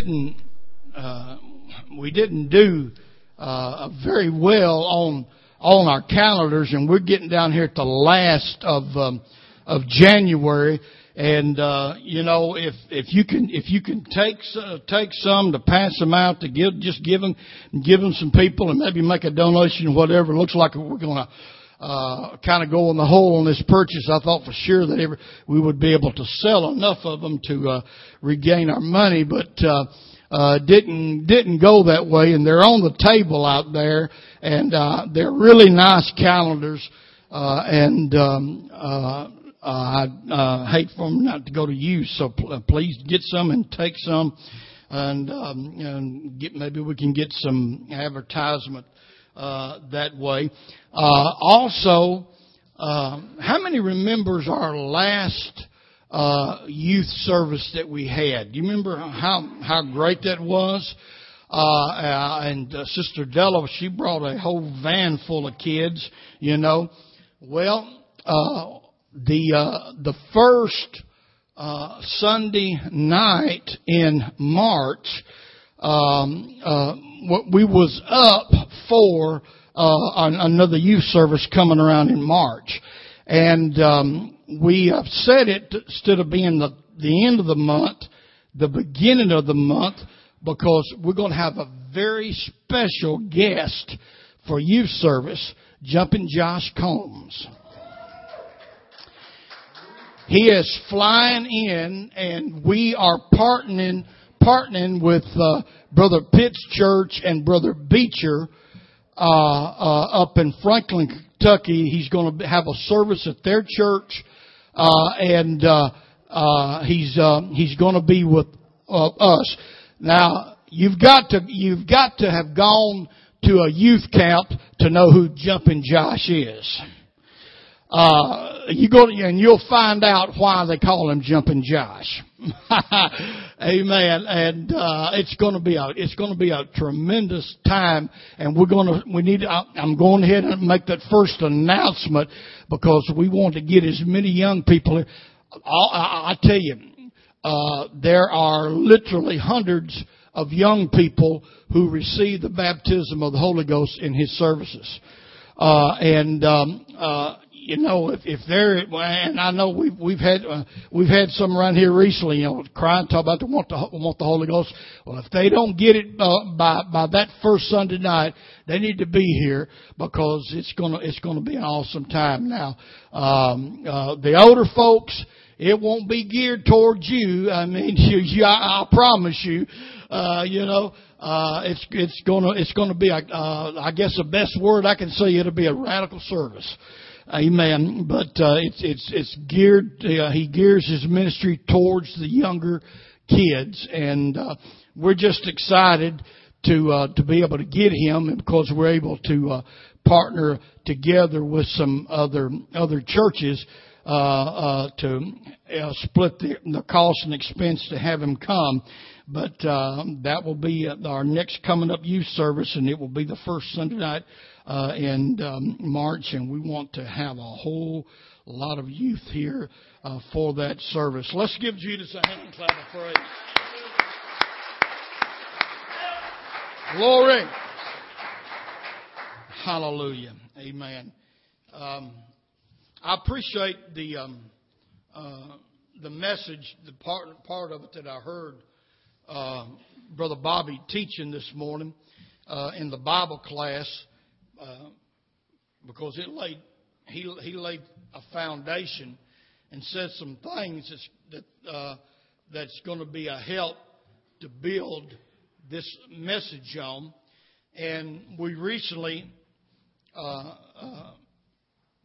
didn't uh, we didn't do uh, very well on on our calendars, and we're getting down here at the last of um, of January. And uh, you know, if if you can if you can take uh, take some to pass them out to give just give them give them some people and maybe make a donation whatever. It looks like we're going to uh, kind of go in the hole on this purchase. I thought for sure that every, we would be able to sell enough of them to uh, regain our money, but uh, uh, didn't didn't go that way. And they're on the table out there, and uh, they're really nice calendars. Uh, and um, uh, I uh, hate for them not to go to use, so pl- uh, please get some and take some, and, um, and get, maybe we can get some advertisement uh, that way. Uh, also, uh, how many remembers our last uh, youth service that we had? Do you remember how how great that was? Uh, uh, and uh, Sister Della, she brought a whole van full of kids. You know, well, uh, the uh, the first uh, Sunday night in March, um, uh, we was up for uh, another youth service coming around in March, and um, we have said it instead of being the the end of the month, the beginning of the month, because we're going to have a very special guest for youth service, Jumping Josh Combs. He is flying in, and we are partnering partnering with uh, Brother Pitt's church and Brother Beecher uh, uh, up in Franklin, Kentucky. He's going to have a service at their church, uh, and uh, uh, he's uh, he's going to be with uh, us. Now you've got to you've got to have gone to a youth camp to know who Jumping Josh is uh, you go to, and you'll find out why they call him Jumping Josh. Amen. And uh, it's going to be a it's going to be a tremendous time, and we're going to we need. I, I'm going ahead and make that first announcement because we want to get as many young people. I, I, I tell you, uh, there are literally hundreds of young people who receive the baptism of the Holy Ghost in His services. Uh, and um, uh, you know, if, if they're, and I know we've, we've had, uh, we've had some around here recently, you know, crying, talk about they want the, want the Holy Ghost. Well, if they don't get it, uh, by, by that first Sunday night, they need to be here because it's gonna, it's gonna be an awesome time. Now, um, uh, the older folks, it won't be geared towards you. I mean, you, you I, I promise you, uh, you know, uh, it's, it's gonna, it's gonna be, a, uh, I guess the best word I can say, it'll be a radical service. Amen. But uh, it's it's it's geared. Uh, he gears his ministry towards the younger kids, and uh, we're just excited to uh, to be able to get him, because we're able to uh, partner together with some other other churches uh, uh, to uh, split the, the cost and expense to have him come. But uh, that will be our next coming up youth service, and it will be the first Sunday night uh, in um, March, and we want to have a whole lot of youth here uh, for that service. Let's give Jesus a hand clap of praise. Glory. Hallelujah. Amen. Um, I appreciate the um, uh, the message, the part part of it that I heard uh, Brother Bobby teaching this morning uh, in the Bible class uh, because it laid he he laid a foundation and said some things that's, that uh, that's going to be a help to build this message on. And we recently uh, uh,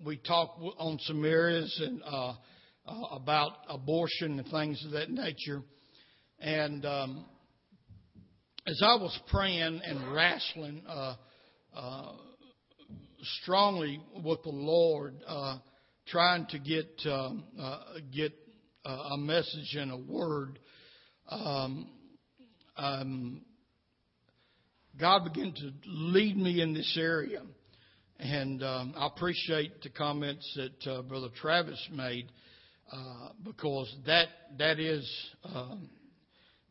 we talked on some areas and uh, about abortion and things of that nature. And um, as I was praying and wrestling uh, uh, strongly with the Lord, uh, trying to get um, uh, get uh, a message and a word. Um, um, God began to lead me in this area, and um, I appreciate the comments that uh, Brother Travis made uh, because that that is um,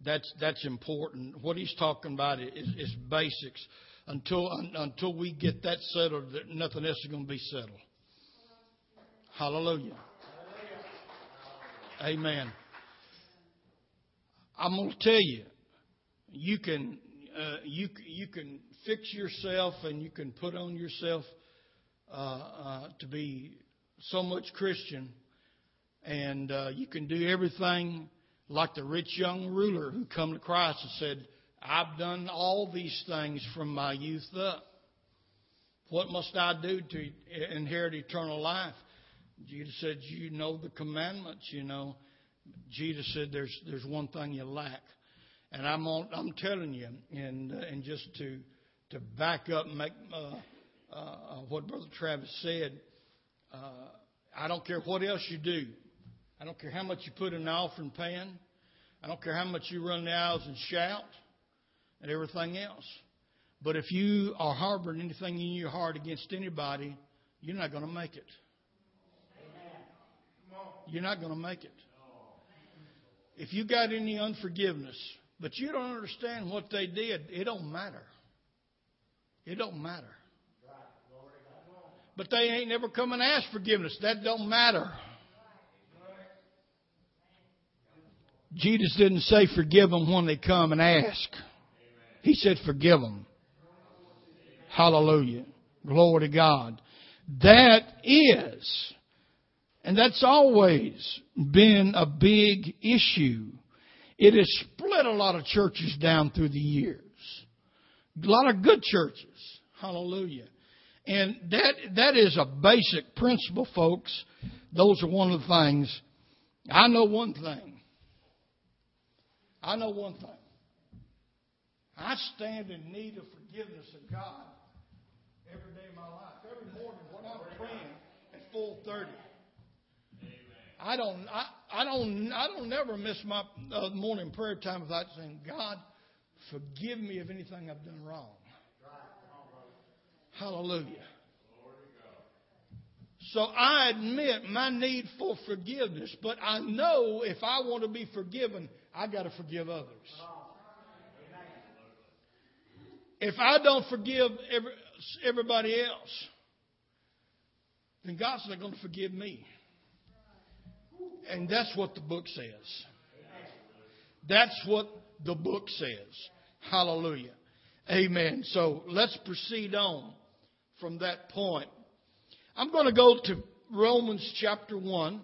That's that's important. What he's talking about is, is basics. Until until we get that settled, nothing else is going to be settled. Hallelujah. Amen. I'm going to tell you, you can uh, you you can fix yourself and you can put on yourself uh, uh, to be so much Christian, and uh, you can do everything like the rich young ruler who come to Christ and said, "I've done all these things from my youth up. What must I do to inherit eternal life?" Jesus said, "You know the commandments. You know." Jesus said, "There's there's one thing you lack." And I'm on, I'm telling you, and and just to to back up make uh, uh, what Brother Travis said, uh, I don't care what else you do. I don't care how much you put in the offering pan. I don't care how much you run the aisles and shout and everything else. But if you are harboring anything in your heart against anybody, you're not going to make it. You're not going to make it. If you got any unforgiveness, but you don't understand what they did, it don't matter. It don't matter. But they ain't never come and asked forgiveness. That don't matter. Jesus didn't say forgive them when they come and ask. He said forgive them. Hallelujah. Glory to God. That is, and that's always been a big issue it has split a lot of churches down through the years. A lot of good churches. Hallelujah. And that, that is a basic principle, folks. Those are one of the things. I know one thing. I know one thing. I stand in need of forgiveness of God every day of my life. Every morning when I'm praying at 4:30. I don't, I, I don't, I don't never miss my uh, morning prayer time without saying, God, forgive me of anything I've done wrong. Hallelujah. So I admit my need for forgiveness, but I know if I want to be forgiven, I got to forgive others. If I don't forgive every, everybody else, then God's not going to forgive me. And that's what the book says. That's what the book says. Hallelujah. Amen. So let's proceed on from that point. I'm going to go to Romans chapter 1.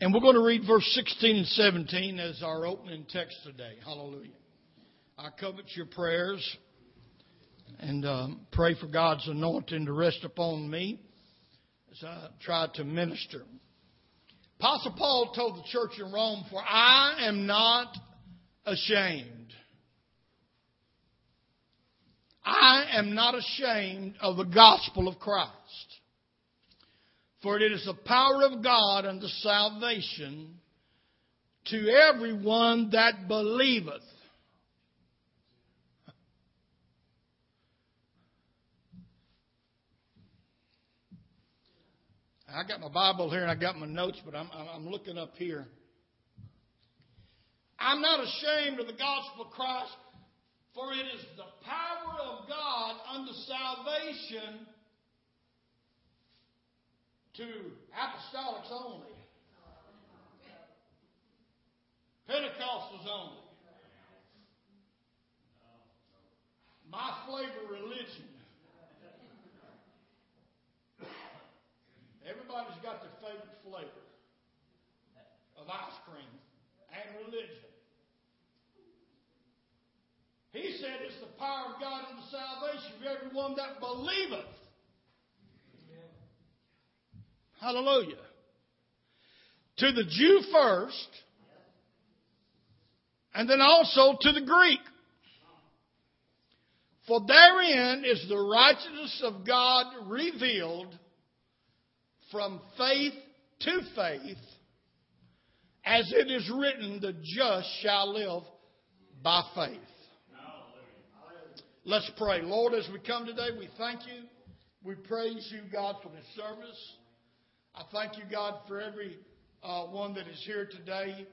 And we're going to read verse 16 and 17 as our opening text today. Hallelujah. I covet your prayers and um, pray for God's anointing to rest upon me as I try to minister. Apostle Paul told the church in Rome, For I am not ashamed. I am not ashamed of the gospel of Christ. For it is the power of God unto salvation to everyone that believeth. I got my Bible here and I got my notes, but I'm, I'm looking up here. I'm not ashamed of the gospel of Christ, for it is the power of God unto salvation to apostolics only, Pentecostals only, my flavor religion. Everybody's got their favorite flavor of ice cream and religion. He said it's the power of God unto salvation of everyone that believeth. Hallelujah. To the Jew first, and then also to the Greek. For therein is the righteousness of God revealed from faith to faith, as it is written, the just shall live by faith. Let's pray. Lord, as we come today, we thank you. We praise you, God, for this service. I thank you, God, for every uh, one that is here today.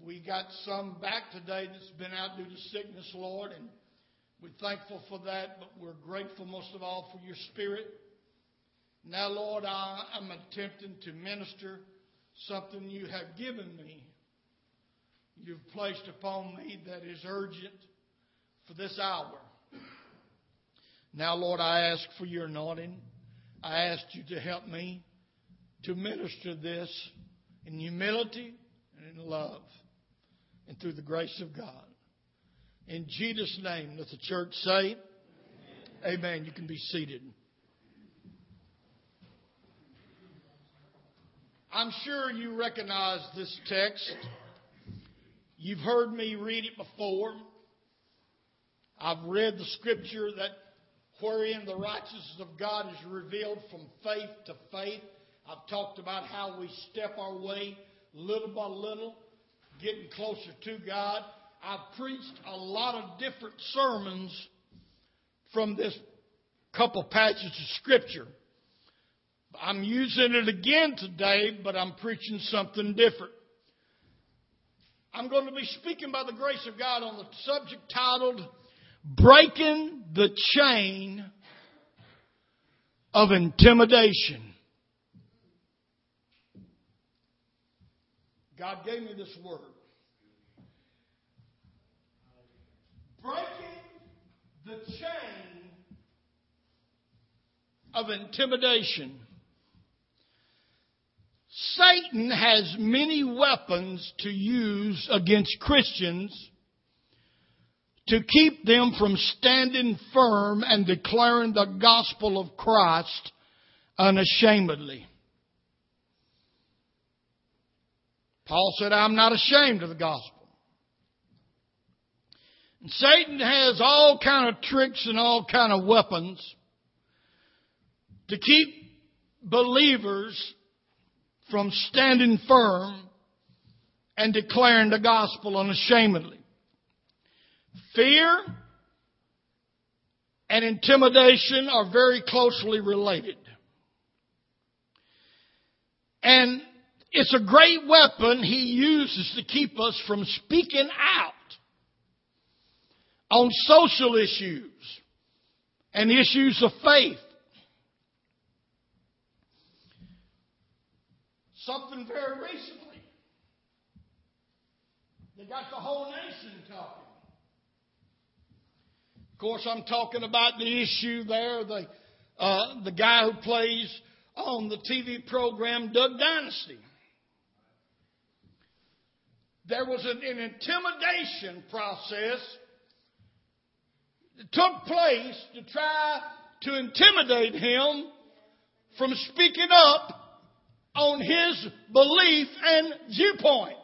We got some back today that's been out due to sickness, Lord, and we're thankful for that, but we're grateful most of all for your spirit. Now, Lord, I am attempting to minister something you have given me. You've placed upon me that is urgent for this hour. Now, Lord, I ask for your anointing. I ask you to help me to minister this in humility and in love and through the grace of God. In Jesus' name, let the church say, Amen. Amen. You can be seated. I'm sure you recognize this text. You've heard me read it before. I've read the scripture that wherein the righteousness of God is revealed from faith to faith. I've talked about how we step our way little by little, getting closer to God. I've preached a lot of different sermons from this couple passages of Scripture. I'm using it again today, but I'm preaching something different. I'm going to be speaking by the grace of God on the subject titled Breaking the Chain of Intimidation. God gave me this word. Breaking the chain of intimidation. Satan has many weapons to use against Christians to keep them from standing firm and declaring the gospel of Christ unashamedly. Paul said, I'm not ashamed of the gospel. And Satan has all kind of tricks and all kind of weapons to keep believers from standing firm and declaring the gospel unashamedly. Fear and intimidation are very closely related. And it's a great weapon he uses to keep us from speaking out on social issues and issues of faith. Something very recently, they got the whole nation talking. Of course, I'm talking about the issue there, the, uh, the guy who plays on the TV program Duck Dynasty there was an, an intimidation process that took place to try to intimidate him from speaking up on his belief and viewpoint.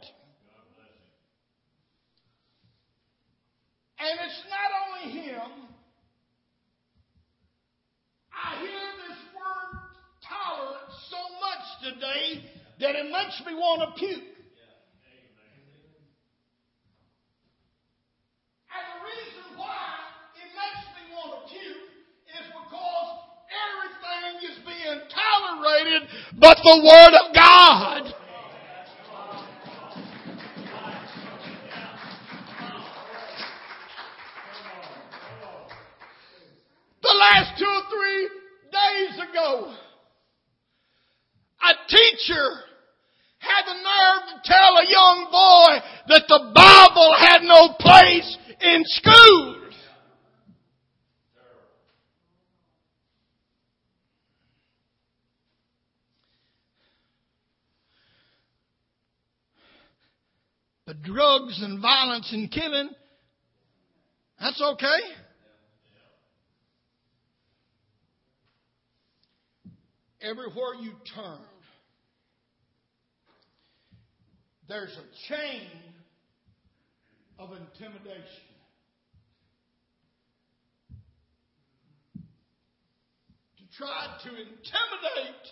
And it's not only him. I hear this word tolerance so much today that it makes me want to puke. The violence and killing, that's okay. Everywhere you turn, there's a chain of intimidation. To try to intimidate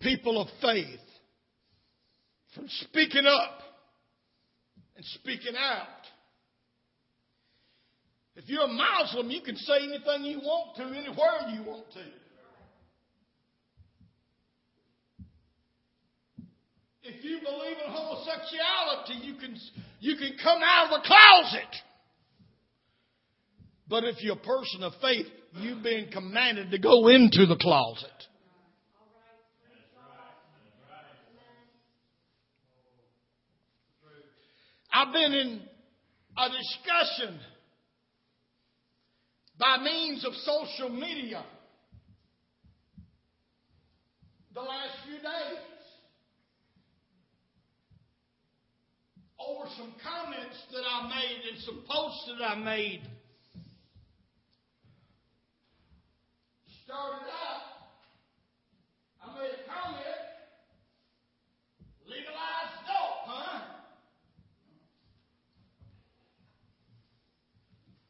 people of faith from speaking up and speaking out. If you're a Muslim, you can say anything you want to, anywhere you want to. If you believe in homosexuality, you can, you can come out of the closet. But if you're a person of faith, you've been commanded to go into the closet. I've been in a discussion by means of social media the last few days over some comments that I made and some posts that I made. Started out, I made a comment,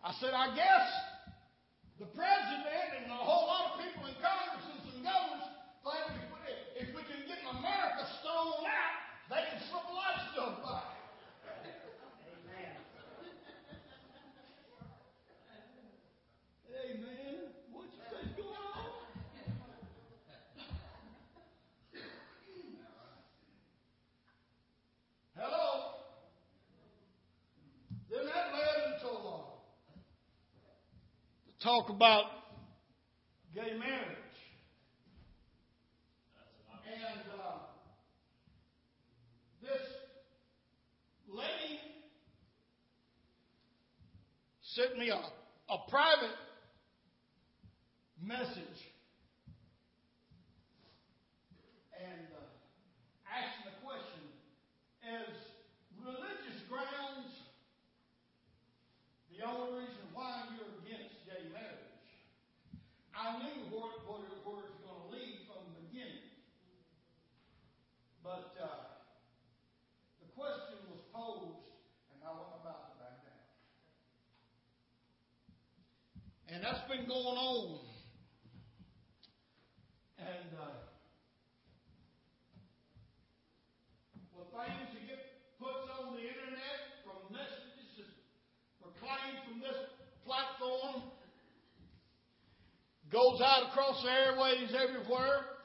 I said, I guess the president and a whole lot of people in Congress and some governors think if we can get America stoned out, they can slip a lot of stuff by. Hey man, what you think going on? Hello. Then that led into uh, talk about gay marriage. And uh, this lady sent me a, a private message and uh, asked the question Is religious grounds the only reason why you're against gay marriage? I knew where, where, where it's going to lead from the beginning. But uh, the question was posed, and I wasn't about to back down. And been going on. And uh, well, things that get put on the internet from messages proclaimed from this platform goes out across the airways everywhere.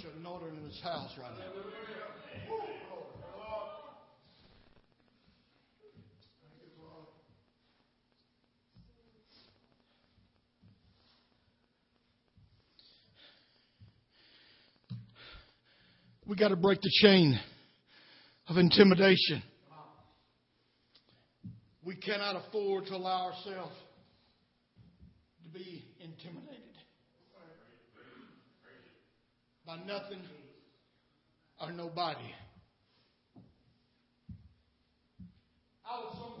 Such an anointing in this house right now. We got to break the chain of intimidation. We cannot afford to allow ourselves to be intimidated by nothing or nobody. I was somewhere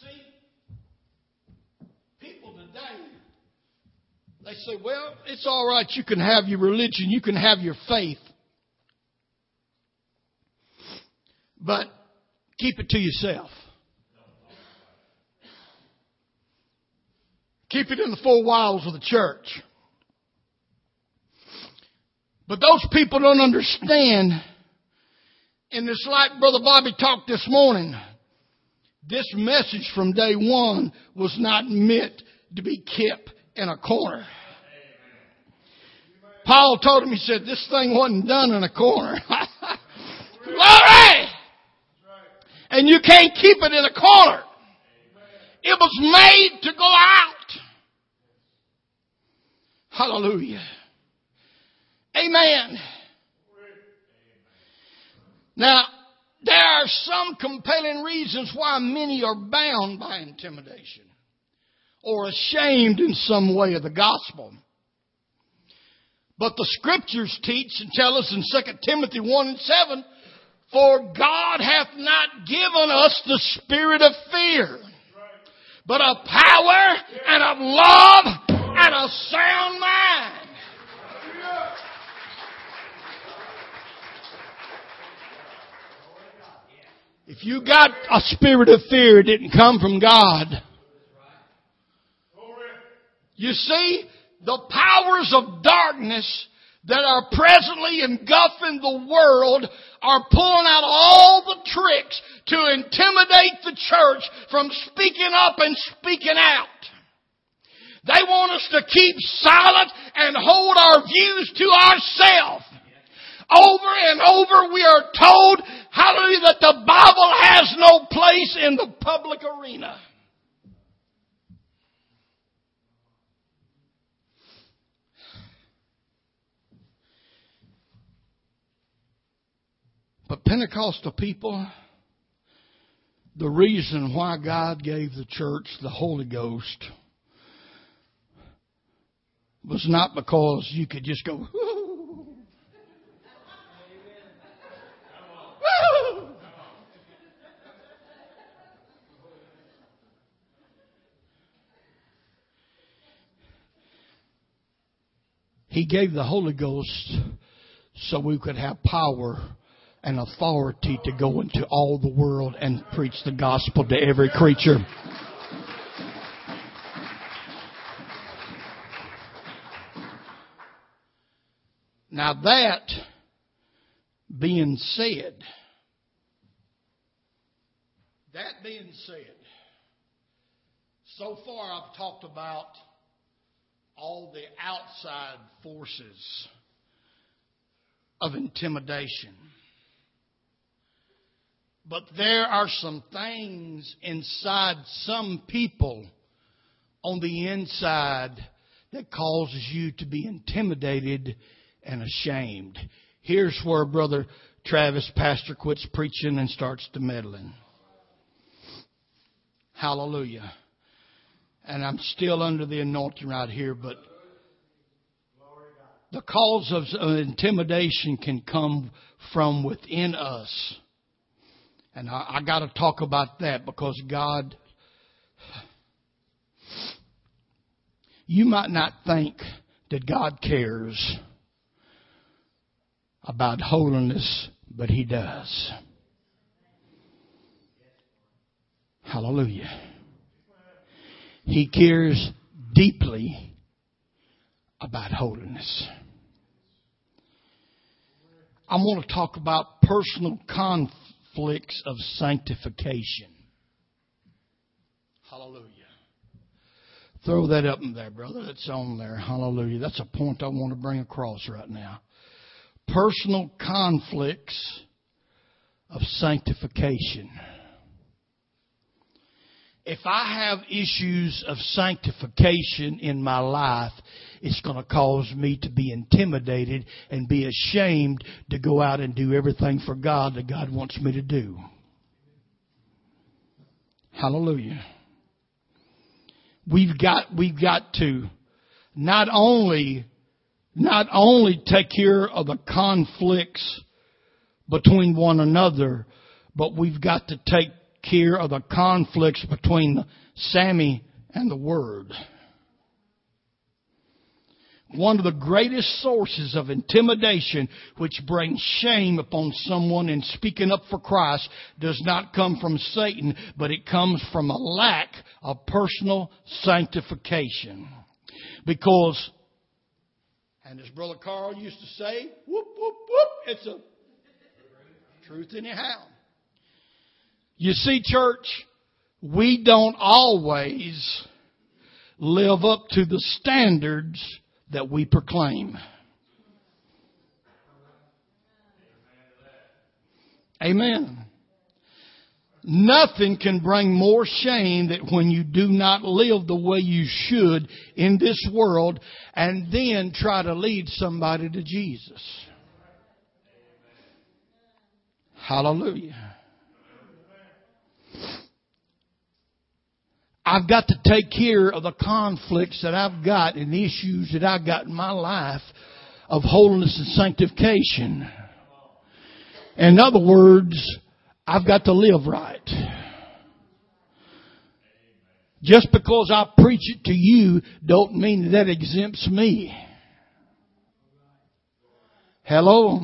see, people today, they say, well, it's all right, you can have your religion, you can have your faith. But keep it to yourself. Keep it in the four walls of the church. But those people don't understand. And it's like Brother Bobby talked this morning. This message from day one was not meant to be kept in a corner. Paul told him, he said, this thing wasn't done in a corner. Glory! And you can't keep it in a corner. It was made to go out. Hallelujah. Amen. Now, there are some compelling reasons why many are bound by intimidation or ashamed in some way of the gospel. But the scriptures teach and tell us in 2 Timothy 1 and 7, for God hath not given us the spirit of fear, but of power and of love and a sound mind. You got a spirit of fear, it didn't come from God. You see, the powers of darkness that are presently engulfing the world are pulling out all the tricks to intimidate the church from speaking up and speaking out. They want us to keep silent and hold our views to ourselves. Over and over we are told, hallelujah, that the Bible has no place in the public arena. But Pentecostal people, the reason why God gave the church the Holy Ghost was not because you could just go, He gave the Holy Ghost so we could have power and authority to go into all the world and preach the gospel to every creature. Now that being said, that being said, so far I've talked about all the outside forces of intimidation. But there are some things inside some people on the inside that causes you to be intimidated and ashamed. Here's where Brother Travis, pastor, quits preaching and starts to meddling. Hallelujah. And I'm still under the anointing right here, but the cause of intimidation can come from within us. And I, I got to talk about that because God, you might not think that God cares about holiness, but He does. Hallelujah. He cares deeply about holiness. I want to talk about personal conflicts of sanctification. Hallelujah. Throw that up in there, brother. It's on there. Hallelujah. That's a point I want to bring across right now. Personal conflicts of sanctification. If I have issues of sanctification in my life, it's going to cause me to be intimidated and be ashamed to go out and do everything for God that God wants me to do. Hallelujah. We've got, we've got to not only, not only take care of the conflicts between one another, but we've got to take care of the conflicts between Sammy and the Word. One of the greatest sources of intimidation which brings shame upon someone in speaking up for Christ does not come from Satan, but it comes from a lack of personal sanctification. Because, and as Brother Carl used to say, whoop, whoop, whoop, it's a truth anyhow. You see, church, we don't always live up to the standards that we proclaim. Amen. Nothing can bring more shame than when you do not live the way you should in this world and then try to lead somebody to Jesus. Hallelujah. I've got to take care of the conflicts that I've got and the issues that I've got in my life of holiness and sanctification. In other words, I've got to live right. Just because I preach it to you don't mean that exempts me. Hello?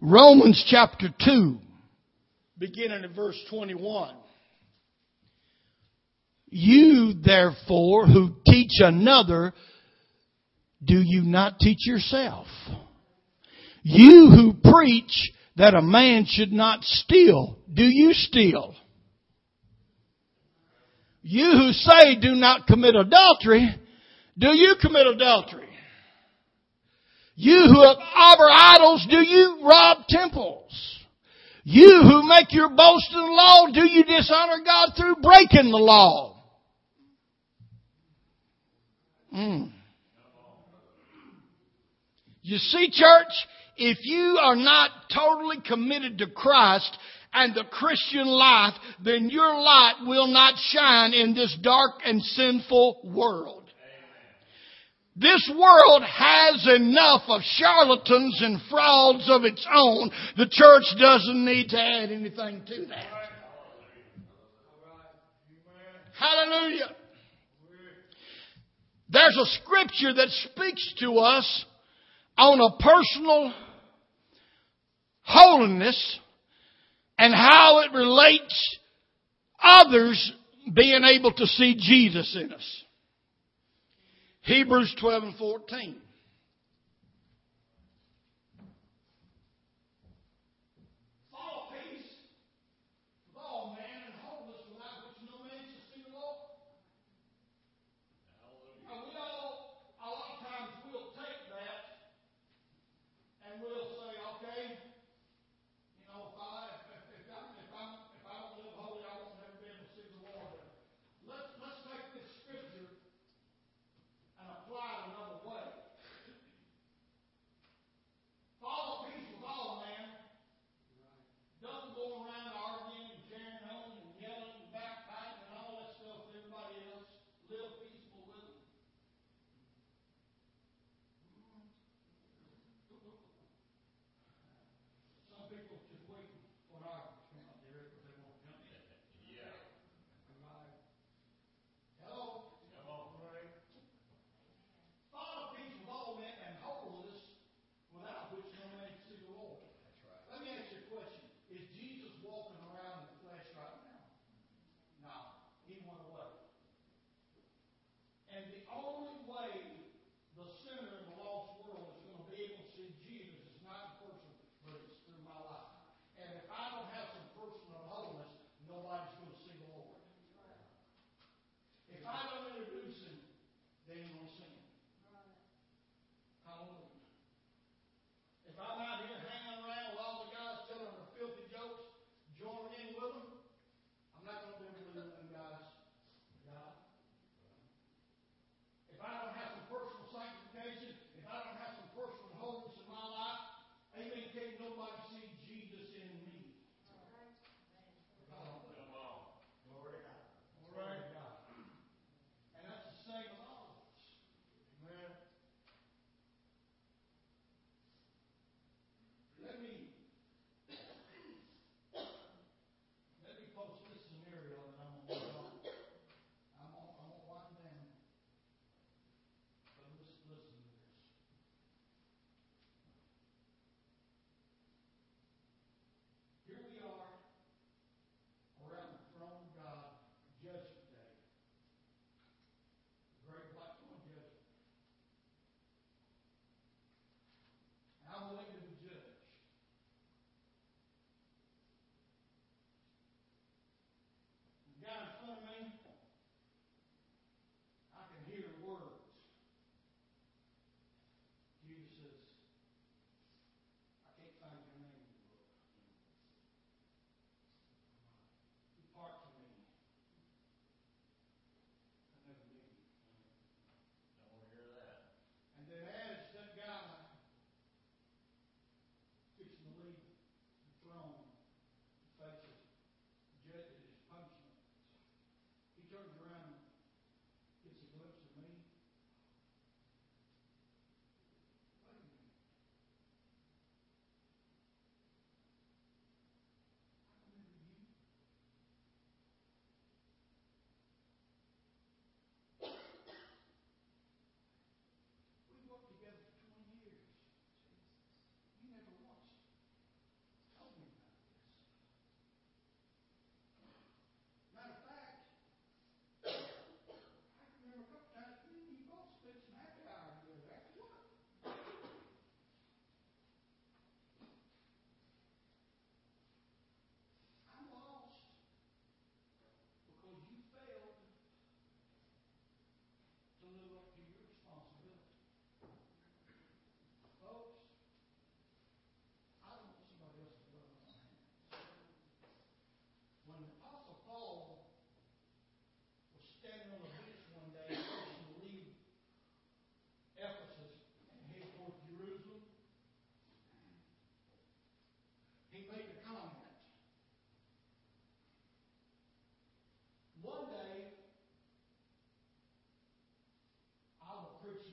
Romans chapter 2 beginning at verse 21. You therefore who teach another, do you not teach yourself? You who preach that a man should not steal, do you steal? You who say do not commit adultery, do you commit adultery? You who offer idols, do you rob temples? You who make your boast in the law, do you dishonor God through breaking the law? Mm. You see, church, if you are not totally committed to Christ and the Christian life, then your light will not shine in this dark and sinful world. This world has enough of charlatans and frauds of its own. The church doesn't need to add anything to that. Hallelujah. There's a scripture that speaks to us on a personal holiness and how it relates others being able to see Jesus in us. Hebrews 12 and 14.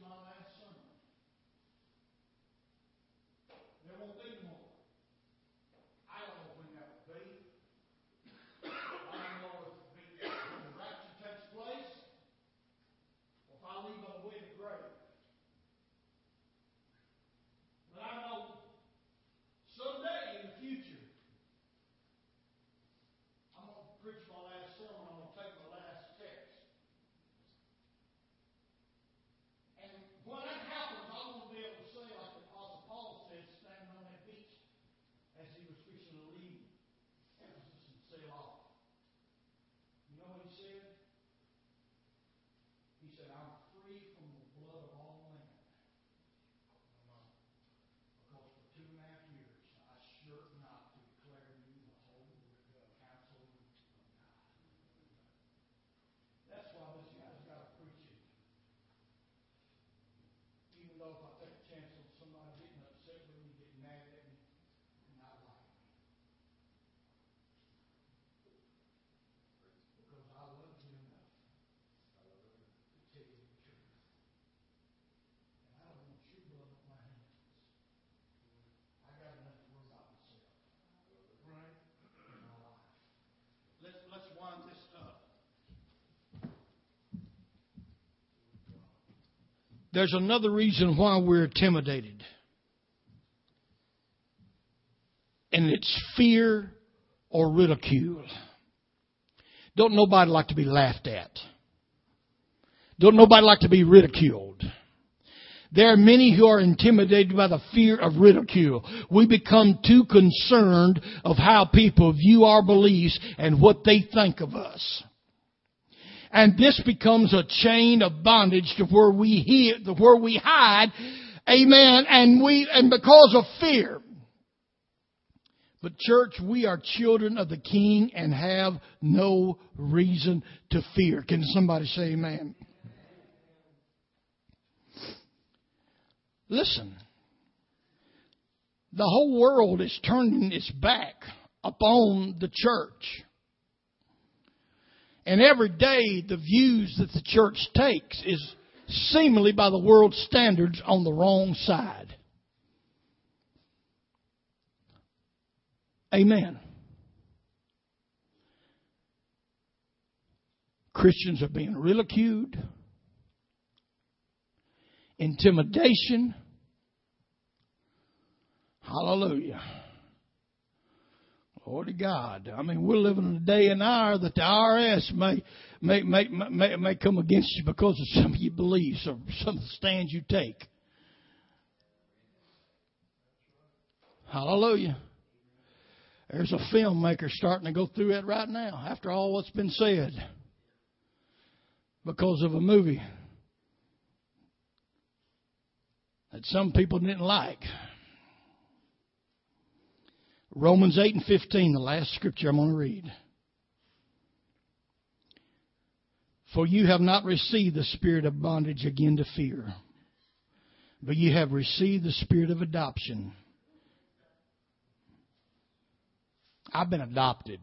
My last sermon. There won't be more. I don't know when that will be. I don't know if the rapture takes place or if I leave on the way to grave. But I know someday in the future, I'm going to preach my last sermon. I'm going to take my last text. And when that happens, I want to be able to say, like the Apostle Paul said, standing on that beach as he was fixing to leave Ephesus and sail off. You know what he said? He said, I'm free from the blood of all men. Because for two and a half years, I shirked not to declare to you the whole counsel of God. That's why this guy's got to preach it. Even though if I take a chance on somebody getting upset with me, getting mad at me, and not like me. Because I love you enough to tell you the truth. And I don't want your blood on my hands. I got enough to worry about myself. Right? In my life. Let's, let's wind this up. There's another reason why we're intimidated. And it's fear or ridicule. Don't nobody like to be laughed at. Don't nobody like to be ridiculed. There are many who are intimidated by the fear of ridicule. We become too concerned of how people view our beliefs and what they think of us. And this becomes a chain of bondage to where we hear, to where we hide. Amen. And we, and because of fear. But church, we are children of the King and have no reason to fear. Can somebody say amen? Listen. The whole world is turning its back upon the church. And every day the views that the church takes is seemingly by the world's standards on the wrong side. Amen. Christians are being ridiculed, intimidation. Hallelujah. Lord to God. I mean, we're living in a day and hour that the IRS may, may, may, may, may come against you because of some of your beliefs or some of the stands you take. Hallelujah. There's a filmmaker starting to go through it right now after all what's been said because of a movie that some people didn't like. Romans 8 and 15, the last scripture I'm going to read. For you have not received the spirit of bondage again to fear, but you have received the spirit of adoption. I've been adopted.